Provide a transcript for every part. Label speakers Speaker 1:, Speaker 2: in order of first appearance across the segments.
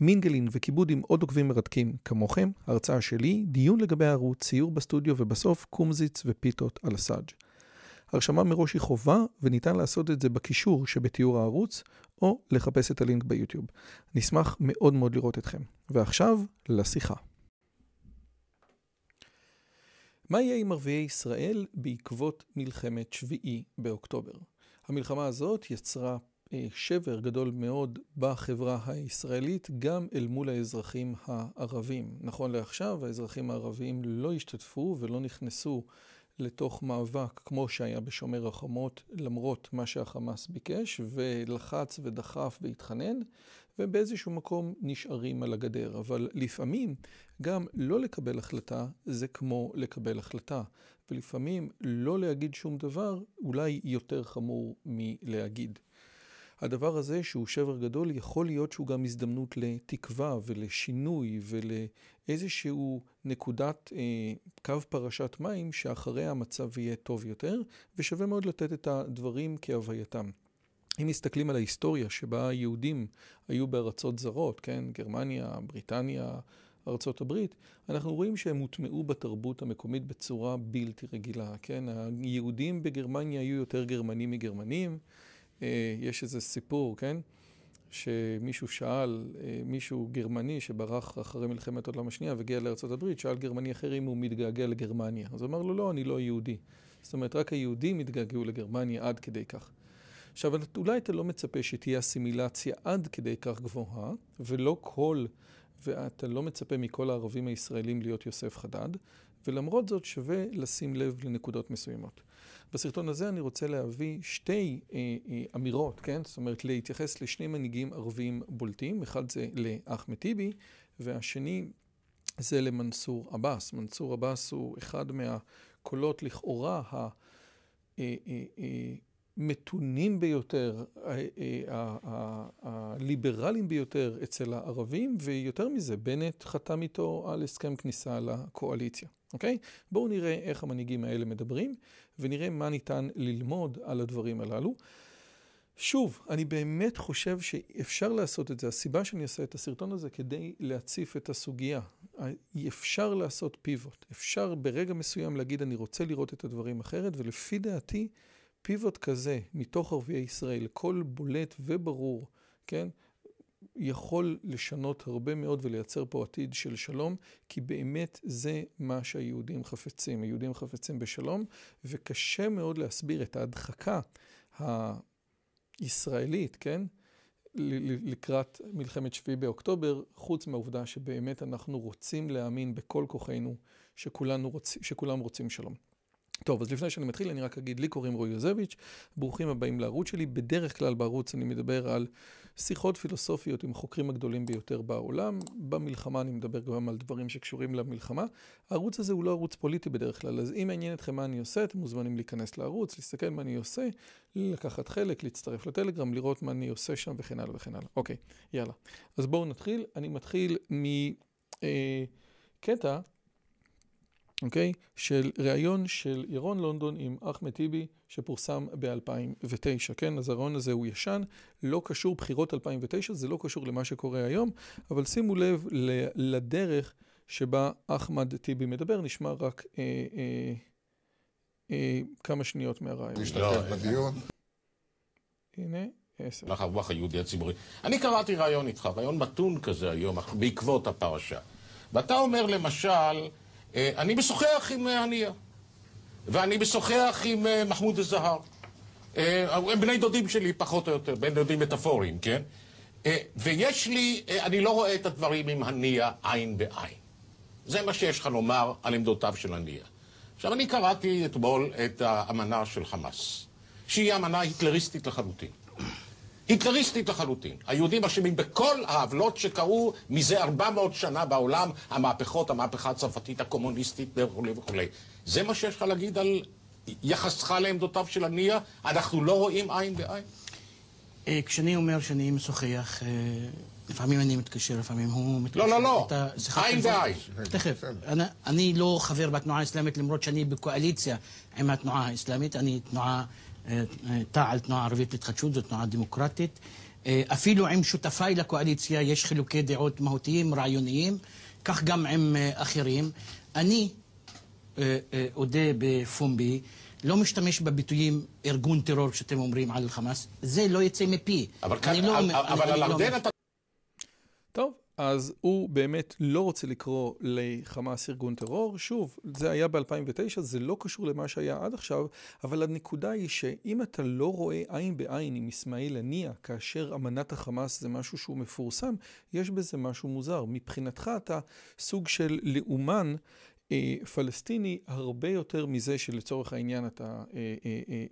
Speaker 1: מינגלין וכיבוד עם עוד עוקבים מרתקים כמוכם, הרצאה שלי, דיון לגבי הערוץ, ציור בסטודיו ובסוף קומזיץ ופיתות על הסאג'. הרשמה מראש היא חובה וניתן לעשות את זה בקישור שבתיאור הערוץ או לחפש את הלינק ביוטיוב. נשמח מאוד מאוד לראות אתכם. ועכשיו לשיחה. מה יהיה עם ערביי ישראל בעקבות מלחמת שביעי באוקטובר? המלחמה הזאת יצרה שבר גדול מאוד בחברה הישראלית, גם אל מול האזרחים הערבים. נכון לעכשיו, האזרחים הערבים לא השתתפו ולא נכנסו לתוך מאבק כמו שהיה בשומר החומות, למרות מה שהחמאס ביקש, ולחץ ודחף והתחנן, ובאיזשהו מקום נשארים על הגדר. אבל לפעמים גם לא לקבל החלטה זה כמו לקבל החלטה, ולפעמים לא להגיד שום דבר אולי יותר חמור מלהגיד. הדבר הזה שהוא שבר גדול יכול להיות שהוא גם הזדמנות לתקווה ולשינוי ולאיזשהו נקודת אה, קו פרשת מים שאחריה המצב יהיה טוב יותר ושווה מאוד לתת את הדברים כהווייתם. אם מסתכלים על ההיסטוריה שבה היהודים היו בארצות זרות, כן, גרמניה, בריטניה, ארה"ב, אנחנו רואים שהם הוטמעו בתרבות המקומית בצורה בלתי רגילה, כן? היהודים בגרמניה היו יותר גרמנים מגרמנים. יש איזה סיפור, כן? שמישהו שאל, מישהו גרמני שברח אחרי מלחמת העולם השנייה והגיע לארה"ב, שאל גרמני אחר אם הוא מתגעגע לגרמניה. אז הוא אמר לו, לא, אני לא יהודי. זאת אומרת, רק היהודים התגעגעו לגרמניה עד כדי כך. עכשיו, אולי אתה לא מצפה שתהיה אסימילציה עד כדי כך גבוהה, ולא כל, ואתה לא מצפה מכל הערבים הישראלים להיות יוסף חדד, ולמרות זאת שווה לשים לב לנקודות מסוימות. בסרטון הזה אני רוצה להביא שתי אה, אה, אמירות, כן? זאת אומרת, להתייחס לשני מנהיגים ערביים בולטים, אחד זה לאחמד טיבי, והשני זה למנסור עבאס. מנסור עבאס הוא אחד מהקולות לכאורה ה... אה, אה, אה, מתונים ביותר, הליברליים ביותר אצל הערבים, ויותר מזה, בנט חתם איתו על הסכם כניסה לקואליציה, אוקיי? בואו נראה איך המנהיגים האלה מדברים, ונראה מה ניתן ללמוד על הדברים הללו. שוב, אני באמת חושב שאפשר לעשות את זה. הסיבה שאני עושה את הסרטון הזה כדי להציף את הסוגיה. אפשר לעשות פיבוט. אפשר ברגע מסוים להגיד, אני רוצה לראות את הדברים אחרת, ולפי דעתי, פיבוט כזה מתוך ערביי ישראל, קול בולט וברור, כן, יכול לשנות הרבה מאוד ולייצר פה עתיד של שלום, כי באמת זה מה שהיהודים חפצים. היהודים חפצים בשלום, וקשה מאוד להסביר את ההדחקה הישראלית, כן, לקראת מלחמת שביעי באוקטובר, חוץ מהעובדה שבאמת אנחנו רוצים להאמין בכל כוחנו רוצ... שכולם רוצים שלום. טוב, אז לפני שאני מתחיל, אני רק אגיד, לי קוראים רועי יוזביץ', ברוכים הבאים לערוץ שלי. בדרך כלל בערוץ אני מדבר על שיחות פילוסופיות עם החוקרים הגדולים ביותר בעולם. במלחמה אני מדבר גם על דברים שקשורים למלחמה. הערוץ הזה הוא לא ערוץ פוליטי בדרך כלל, אז אם מעניין אתכם מה אני עושה, אתם מוזמנים להיכנס לערוץ, להסתכל מה אני עושה, לקחת חלק, להצטרף לטלגרם, לראות מה אני עושה שם וכן הלאה וכן הלאה. אוקיי, יאללה. אז בואו נתחיל. אני מתחיל מקטע. אה, אוקיי? של ראיון של ירון לונדון עם אחמד טיבי שפורסם ב-2009, כן? אז הרעיון הזה הוא ישן, לא קשור, בחירות 2009, זה לא קשור למה שקורה היום, אבל שימו לב לדרך שבה אחמד טיבי מדבר, נשמע רק אה, אה, אה, כמה שניות מהרעיון.
Speaker 2: להשתתף בדיון.
Speaker 1: הנה. עשר.
Speaker 2: לך הרוח היהודי הציבורי. אני קראתי ראיון איתך, ראיון מתון כזה היום, בעקבות הפרשה. ואתה אומר למשל, אני משוחח עם הנייה, ואני משוחח עם מחמוד א-זהר. הם בני דודים שלי, פחות או יותר, בני דודים מטאפוריים, כן? ויש לי, אני לא רואה את הדברים עם הנייה עין בעין. זה מה שיש לך לומר על עמדותיו של הנייה. עכשיו, אני קראתי אתמול את האמנה של חמאס, שהיא אמנה היטלריסטית לחלוטין. היטלריסטית לחלוטין. היהודים אשמים בכל העוולות שקרו מזה 400 שנה בעולם, המהפכות, המהפכה הצרפתית, הקומוניסטית וכולי וכולי. זה מה שיש לך להגיד על יחסך לעמדותיו של הנייה? אנחנו לא רואים עין בעין?
Speaker 3: אה, כשאני אומר שאני משוחח, אה, לפעמים אני מתקשר, לפעמים הוא מתקשר.
Speaker 2: לא, לא, לא. עין בעין.
Speaker 3: תכף. אני לא חבר בתנועה האסלאמית, למרות שאני בקואליציה עם התנועה האסלאמית. אני תנועה, אה, תע"ל, תנועה ערבית להתחדשות, זו תנועה דמוקרטית. אפילו עם שותפיי לקואליציה יש חילוקי דעות מהותיים, רעיוניים, כך גם עם אחרים. אני אודה בפומבי. לא משתמש בביטויים ארגון טרור שאתם אומרים על חמאס, זה לא יצא מפי.
Speaker 2: אבל, כאן, לא, אבל, אבל על ירדן
Speaker 1: לא... אתה... טוב, אז הוא באמת לא רוצה לקרוא לחמאס ארגון טרור. שוב, זה היה ב-2009, זה לא קשור למה שהיה עד עכשיו, אבל הנקודה היא שאם אתה לא רואה עין בעין עם אסמאעיל הנייה, כאשר אמנת החמאס זה משהו שהוא מפורסם, יש בזה משהו מוזר. מבחינתך אתה סוג של לאומן אה, פלסטיני הרבה יותר מזה שלצורך העניין אתה אה,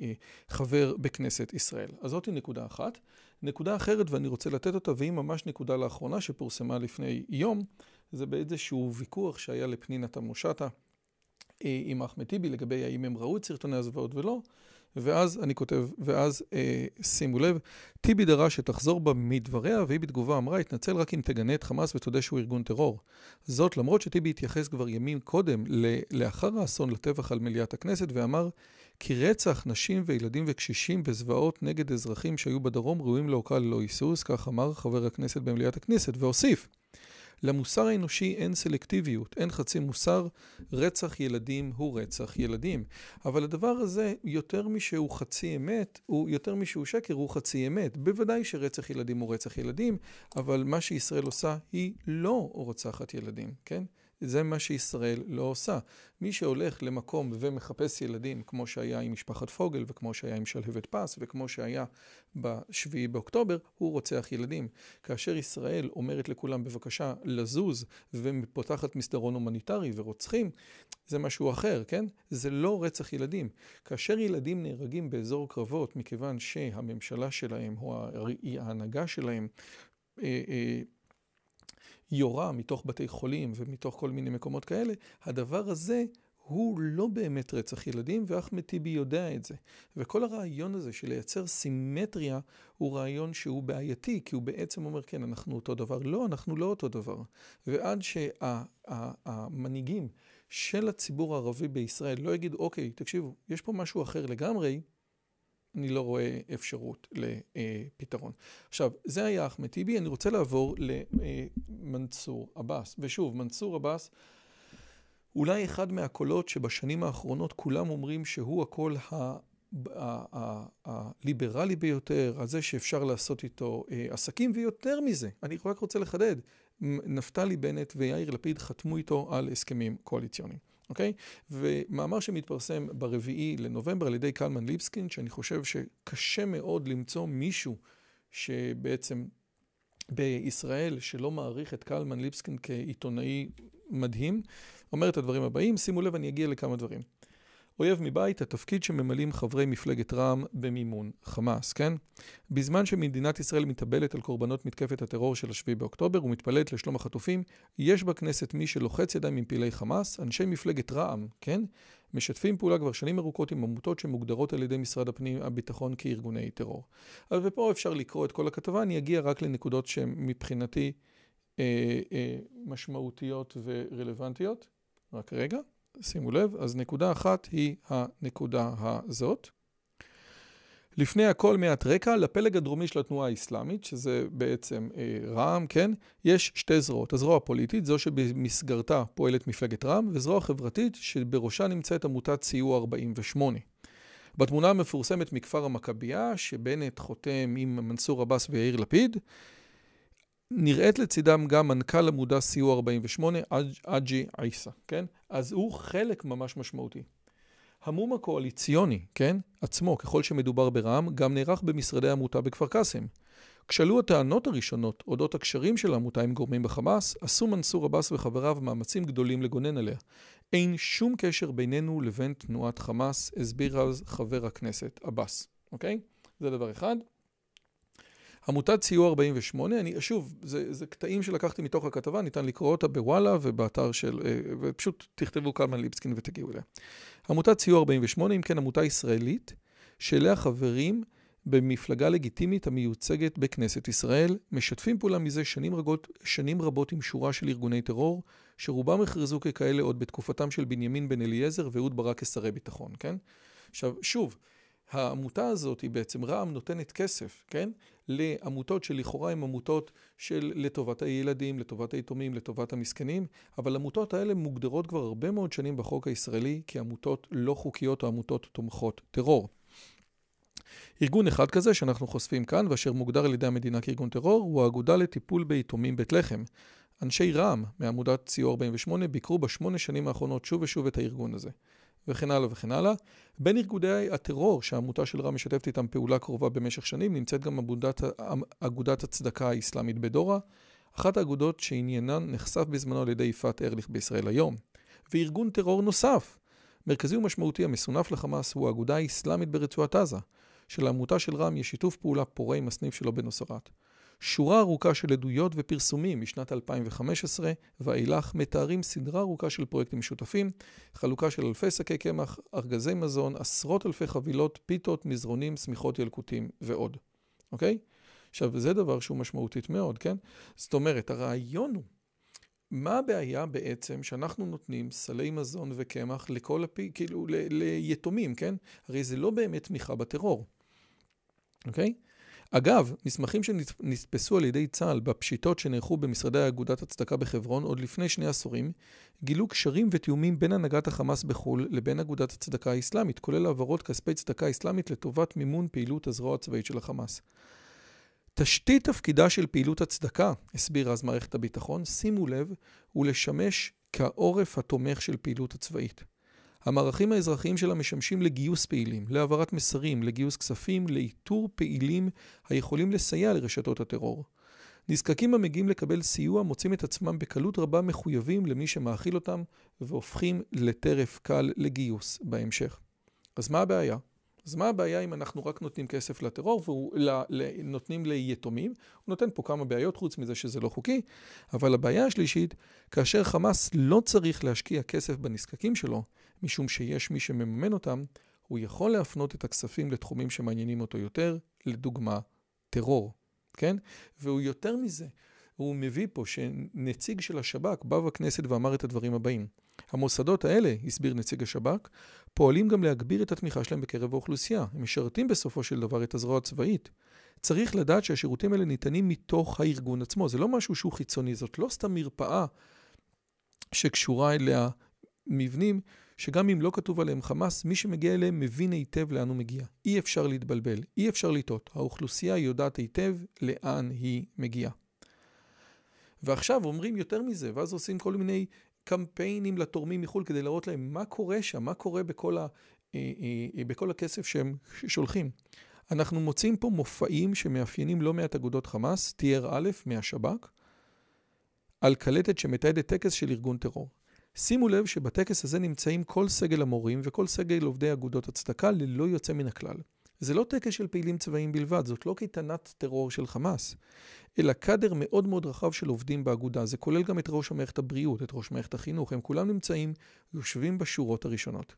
Speaker 1: אה, חבר בכנסת ישראל. אז זאתי נקודה אחת. נקודה אחרת, ואני רוצה לתת אותה, והיא ממש נקודה לאחרונה שפורסמה לפני יום, זה באיזשהו ויכוח שהיה לפנינה תמושטה עם אחמד טיבי לגבי האם הם ראו את סרטוני הזוועות ולא. ואז אני כותב, ואז אה, שימו לב, טיבי דרש שתחזור בה מדבריה, והיא בתגובה אמרה, התנצל רק אם תגנה את חמאס ותודה שהוא ארגון טרור. זאת למרות שטיבי התייחס כבר ימים קודם, לאחר האסון לטבח על מליאת הכנסת, ואמר כי רצח נשים וילדים וקשישים וזוועות נגד אזרחים שהיו בדרום ראויים להוקעה ללא היסוס, כך אמר חבר הכנסת במליאת הכנסת, והוסיף. למוסר האנושי אין סלקטיביות, אין חצי מוסר, רצח ילדים הוא רצח ילדים. אבל הדבר הזה, יותר משהוא חצי אמת, הוא יותר משהוא שקר, הוא חצי אמת. בוודאי שרצח ילדים הוא רצח ילדים, אבל מה שישראל עושה היא לא רוצחת ילדים, כן? זה מה שישראל לא עושה. מי שהולך למקום ומחפש ילדים, כמו שהיה עם משפחת פוגל, וכמו שהיה עם שלהבת פס, וכמו שהיה בשביעי באוקטובר, הוא רוצח ילדים. כאשר ישראל אומרת לכולם בבקשה לזוז, ופותחת מסדרון הומניטרי ורוצחים, זה משהו אחר, כן? זה לא רצח ילדים. כאשר ילדים נהרגים באזור קרבות, מכיוון שהממשלה שלהם, או ההנהגה שלהם, אה, אה, יורה מתוך בתי חולים ומתוך כל מיני מקומות כאלה, הדבר הזה הוא לא באמת רצח ילדים, ואחמד טיבי יודע את זה. וכל הרעיון הזה של לייצר סימטריה הוא רעיון שהוא בעייתי, כי הוא בעצם אומר, כן, אנחנו אותו דבר. לא, אנחנו לא אותו דבר. ועד שהמנהיגים של הציבור הערבי בישראל לא יגידו, אוקיי, תקשיבו, יש פה משהו אחר לגמרי, אני לא רואה אפשרות לפתרון. עכשיו, זה היה אחמד טיבי, אני רוצה לעבור למנסור עבאס. ושוב, מנסור עבאס, אולי אחד מהקולות שבשנים האחרונות כולם אומרים שהוא הקול ה... הליברלי ביותר, הזה שאפשר לעשות איתו אה, עסקים, ויותר מזה, אני רק רוצה לחדד, נפתלי בנט ויאיר לפיד חתמו איתו על הסכמים קואליציוניים. אוקיי? ומאמר שמתפרסם ברביעי לנובמבר על ידי קלמן ליבסקין, שאני חושב שקשה מאוד למצוא מישהו שבעצם בישראל שלא מעריך את קלמן ליבסקין כעיתונאי מדהים, אומר את הדברים הבאים, שימו לב, אני אגיע לכמה דברים. אויב מבית, התפקיד שממלאים חברי מפלגת רע"מ במימון חמאס, כן? בזמן שמדינת ישראל מתאבלת על קורבנות מתקפת הטרור של השביעי באוקטובר ומתפללת לשלום החטופים, יש בכנסת מי שלוחץ ידיים עם פעילי חמאס, אנשי מפלגת רע"מ, כן? משתפים פעולה כבר שנים ארוכות עם עמותות שמוגדרות על ידי משרד הפנים הביטחון כארגוני טרור. ופה אפשר לקרוא את כל הכתבה, אני אגיע רק לנקודות שהן מבחינתי אה, אה, משמעותיות ורלוונטיות. רק רגע. שימו לב, אז נקודה אחת היא הנקודה הזאת. לפני הכל מעט רקע, לפלג הדרומי של התנועה האסלאמית, שזה בעצם אה, רע"מ, כן? יש שתי זרועות. הזרוע הפוליטית, זו שבמסגרתה פועלת מפלגת רע"מ, וזרוע חברתית שבראשה נמצאת עמותת סיוע 48. בתמונה המפורסמת מכפר המכבייה, שבנט חותם עם מנסור עבאס ויאיר לפיד, נראית לצידם גם מנכ"ל עמודה סיוע 48, אג'י עיסא, כן? אז הוא חלק ממש משמעותי. המום הקואליציוני, כן, עצמו, ככל שמדובר ברע"מ, גם נערך במשרדי העמותה בכפר קאסם. כשעלו הטענות הראשונות אודות הקשרים של העמותה עם גורמים בחמאס, עשו מנסור עבאס וחבריו מאמצים גדולים לגונן עליה. אין שום קשר בינינו לבין תנועת חמאס, הסביר אז חבר הכנסת עבאס, אוקיי? זה דבר אחד. עמותת סיוע 48, אני, שוב, זה, זה קטעים שלקחתי מתוך הכתבה, ניתן לקרוא אותה בוואלה ובאתר של, אה, ופשוט תכתבו קלמן ליבסקין ותגיעו אליה. עמותת סיוע 48, אם כן עמותה ישראלית, שאליה חברים במפלגה לגיטימית המיוצגת בכנסת ישראל, משתפים פעולה מזה שנים, רגות, שנים רבות עם שורה של ארגוני טרור, שרובם הכרזו ככאלה עוד בתקופתם של בנימין בן אליעזר ואהוד ברק כשרי ביטחון, כן? עכשיו, שוב, העמותה הזאת היא בעצם, רע"מ נותנת כסף, כן? לעמותות שלכאורה הן עמותות של לטובת הילדים, לטובת היתומים, לטובת המסכנים, אבל העמותות האלה מוגדרות כבר הרבה מאוד שנים בחוק הישראלי כעמותות לא חוקיות או עמותות תומכות טרור. ארגון אחד כזה שאנחנו חושפים כאן ואשר מוגדר על ידי המדינה כארגון טרור הוא האגודה לטיפול ביתומים בית לחם. אנשי רע"מ מעמודת ציור 48 ביקרו בשמונה שנים האחרונות שוב ושוב את הארגון הזה. וכן הלאה וכן הלאה. בין ארגודי הטרור שהעמותה של רע"מ משתפת איתם פעולה קרובה במשך שנים נמצאת גם אגודת, אגודת הצדקה האסלאמית בדורה, אחת האגודות שעניינן נחשף בזמנו על ידי יפעת ארליך בישראל היום. וארגון טרור נוסף, מרכזי ומשמעותי המסונף לחמאס הוא האגודה האסלאמית ברצועת עזה, שלעמותה של רע"מ יש שיתוף פעולה פורה עם הסניף שלו בנוסרת. שורה ארוכה של עדויות ופרסומים משנת 2015 ואילך מתארים סדרה ארוכה של פרויקטים משותפים, חלוקה של אלפי שקי קמח, ארגזי מזון, עשרות אלפי חבילות, פיתות, מזרונים, שמיכות ילקוטים ועוד. אוקיי? עכשיו, זה דבר שהוא משמעותית מאוד, כן? זאת אומרת, הרעיון הוא, מה הבעיה בעצם שאנחנו נותנים סלי מזון וקמח לכל הפי, כאילו, ל- ליתומים, כן? הרי זה לא באמת תמיכה בטרור, אוקיי? אגב, מסמכים שנתפסו על ידי צה"ל בפשיטות שנערכו במשרדי אגודת הצדקה בחברון עוד לפני שני עשורים, גילו קשרים ותיאומים בין הנהגת החמאס בחו"ל לבין אגודת הצדקה האסלאמית, כולל העברות כספי צדקה אסלאמית לטובת מימון פעילות הזרוע הצבאית של החמאס. תשתית תפקידה של פעילות הצדקה, הסבירה אז מערכת הביטחון, שימו לב, הוא לשמש כעורף התומך של פעילות הצבאית. המערכים האזרחיים שלה משמשים לגיוס פעילים, להעברת מסרים, לגיוס כספים, לאיתור פעילים היכולים לסייע לרשתות הטרור. נזקקים המגיעים לקבל סיוע מוצאים את עצמם בקלות רבה מחויבים למי שמאכיל אותם והופכים לטרף קל לגיוס בהמשך. אז מה הבעיה? אז מה הבעיה אם אנחנו רק נותנים כסף לטרור ונותנים ליתומים? הוא נותן פה כמה בעיות חוץ מזה שזה לא חוקי, אבל הבעיה השלישית, כאשר חמאס לא צריך להשקיע כסף בנזקקים שלו, משום שיש מי שמממן אותם, הוא יכול להפנות את הכספים לתחומים שמעניינים אותו יותר, לדוגמה, טרור, כן? והוא יותר מזה, הוא מביא פה שנציג של השב"כ בא בכנסת ואמר את הדברים הבאים. המוסדות האלה, הסביר נציג השב"כ, פועלים גם להגביר את התמיכה שלהם בקרב האוכלוסייה. הם משרתים בסופו של דבר את הזרוע הצבאית. צריך לדעת שהשירותים האלה ניתנים מתוך הארגון עצמו. זה לא משהו שהוא חיצוני, זאת לא סתם מרפאה שקשורה אליה מבנים שגם אם לא כתוב עליהם חמאס, מי שמגיע אליהם מבין היטב לאן הוא מגיע. אי אפשר להתבלבל, אי אפשר לטעות. האוכלוסייה יודעת היטב לאן היא מגיעה. ועכשיו אומרים יותר מזה, ואז עושים כל מיני קמפיינים לתורמים מחו"ל כדי להראות להם מה קורה שם, מה קורה בכל, ה, אה, אה, אה, בכל הכסף שהם שולחים. אנחנו מוצאים פה מופעים שמאפיינים לא מעט אגודות חמאס, טייר א' מהשב"כ, על קלטת שמתעדת טקס של ארגון טרור. שימו לב שבטקס הזה נמצאים כל סגל המורים וכל סגל עובדי אגודות הצדקה ללא יוצא מן הכלל. זה לא טקס של פעילים צבאיים בלבד, זאת לא קייטנת טרור של חמאס, אלא קאדר מאוד מאוד רחב של עובדים באגודה. זה כולל גם את ראש המערכת הבריאות, את ראש מערכת החינוך, הם כולם נמצאים, יושבים בשורות הראשונות.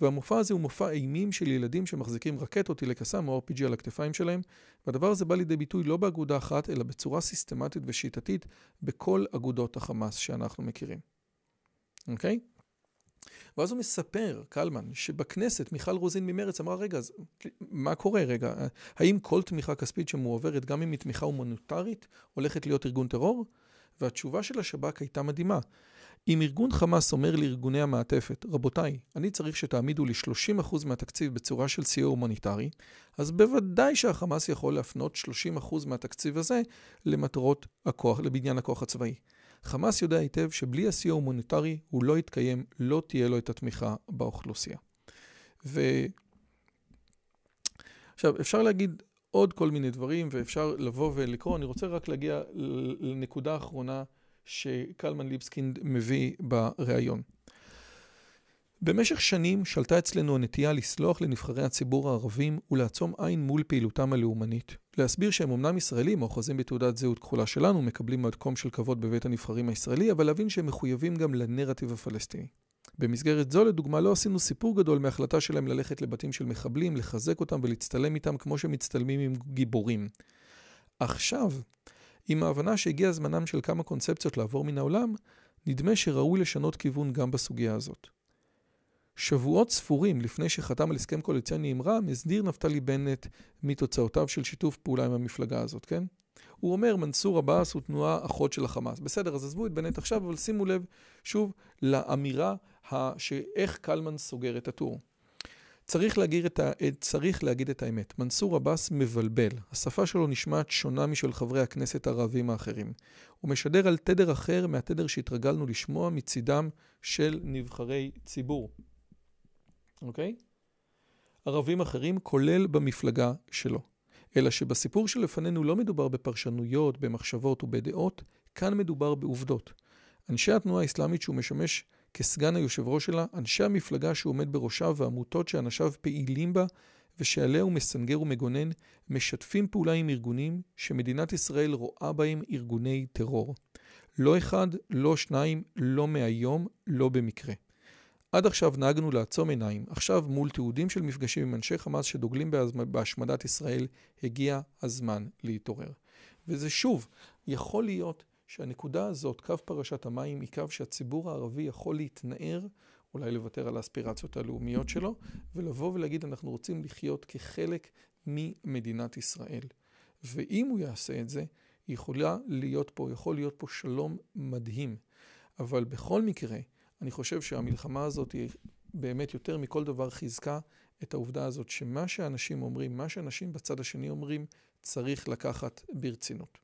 Speaker 1: והמופע הזה הוא מופע אימים של ילדים שמחזיקים רקטות, טילי קסאם או RPG על הכתפיים שלהם, והדבר הזה בא לידי ביטוי לא באגודה אחת, אלא בצורה סיסטמטית ושיטתית בכל אגודות החמאס שאנחנו מכירים. אוקיי? ואז הוא מספר, קלמן, שבכנסת מיכל רוזין ממרץ אמרה, רגע, אז מה קורה רגע? האם כל תמיכה כספית שמועברת, גם אם היא תמיכה הומניטרית, הולכת להיות ארגון טרור? והתשובה של השב"כ הייתה מדהימה. אם ארגון חמאס אומר לארגוני המעטפת, רבותיי, אני צריך שתעמידו לי 30% מהתקציב בצורה של סיוע הומניטרי, אז בוודאי שהחמאס יכול להפנות 30% מהתקציב הזה למטרות הכוח, לבניין הכוח הצבאי. חמאס יודע היטב שבלי הסיוע ההומניטרי הוא לא יתקיים, לא תהיה לו את התמיכה באוכלוסייה. ו... עכשיו, אפשר להגיד עוד כל מיני דברים ואפשר לבוא ולקרוא, אני רוצה רק להגיע לנקודה האחרונה שקלמן ליבסקינד מביא בריאיון. במשך שנים שלטה אצלנו הנטייה לסלוח לנבחרי הציבור הערבים ולעצום עין מול פעילותם הלאומנית. להסביר שהם אמנם ישראלים, אוחזים בתעודת זהות כחולה שלנו, מקבלים מקום של כבוד בבית הנבחרים הישראלי, אבל להבין שהם מחויבים גם לנרטיב הפלסטיני. במסגרת זו, לדוגמה, לא עשינו סיפור גדול מההחלטה שלהם ללכת לבתים של מחבלים, לחזק אותם ולהצטלם איתם כמו שמצטלמים עם גיבורים. עכשיו, עם ההבנה שהגיע זמנם של כמה קונספציות לעבור מן העולם, נדמה שראוי לשנות כיוון גם בסוגיה הזאת. שבועות ספורים לפני שחתם על הסכם קואליציוני עם רע"מ, הסדיר נפתלי בנט מתוצאותיו של שיתוף פעולה עם המפלגה הזאת, כן? הוא אומר, מנסור עבאס הוא תנועה אחות של החמאס. בסדר, אז עזבו את בנט עכשיו, אבל שימו לב שוב לאמירה שאיך קלמן סוגר את הטור. צריך להגיד, את ה... צריך להגיד את האמת, מנסור עבאס מבלבל, השפה שלו נשמעת שונה משל חברי הכנסת הערבים האחרים. הוא משדר על תדר אחר מהתדר שהתרגלנו לשמוע מצידם של נבחרי ציבור. אוקיי? ערבים אחרים, כולל במפלגה שלו. אלא שבסיפור שלפנינו לא מדובר בפרשנויות, במחשבות ובדעות, כאן מדובר בעובדות. אנשי התנועה האסלאמית שהוא משמש כסגן היושב ראש שלה, אנשי המפלגה שהוא עומד בראשה ועמותות שאנשיו פעילים בה ושעליה הוא מסנגר ומגונן, משתפים פעולה עם ארגונים שמדינת ישראל רואה בהם ארגוני טרור. לא אחד, לא שניים, לא מהיום, לא במקרה. עד עכשיו נהגנו לעצום עיניים, עכשיו מול תיעודים של מפגשים עם אנשי חמאס שדוגלים בהשמדת ישראל, הגיע הזמן להתעורר. וזה שוב, יכול להיות שהנקודה הזאת, קו פרשת המים, היא קו שהציבור הערבי יכול להתנער, אולי לוותר על האספירציות הלאומיות שלו, ולבוא ולהגיד אנחנו רוצים לחיות כחלק ממדינת ישראל. ואם הוא יעשה את זה, יכולה להיות פה, יכול להיות פה שלום מדהים. אבל בכל מקרה, אני חושב שהמלחמה הזאת היא באמת יותר מכל דבר חיזקה את העובדה הזאת שמה שאנשים אומרים, מה שאנשים בצד השני אומרים, צריך לקחת ברצינות.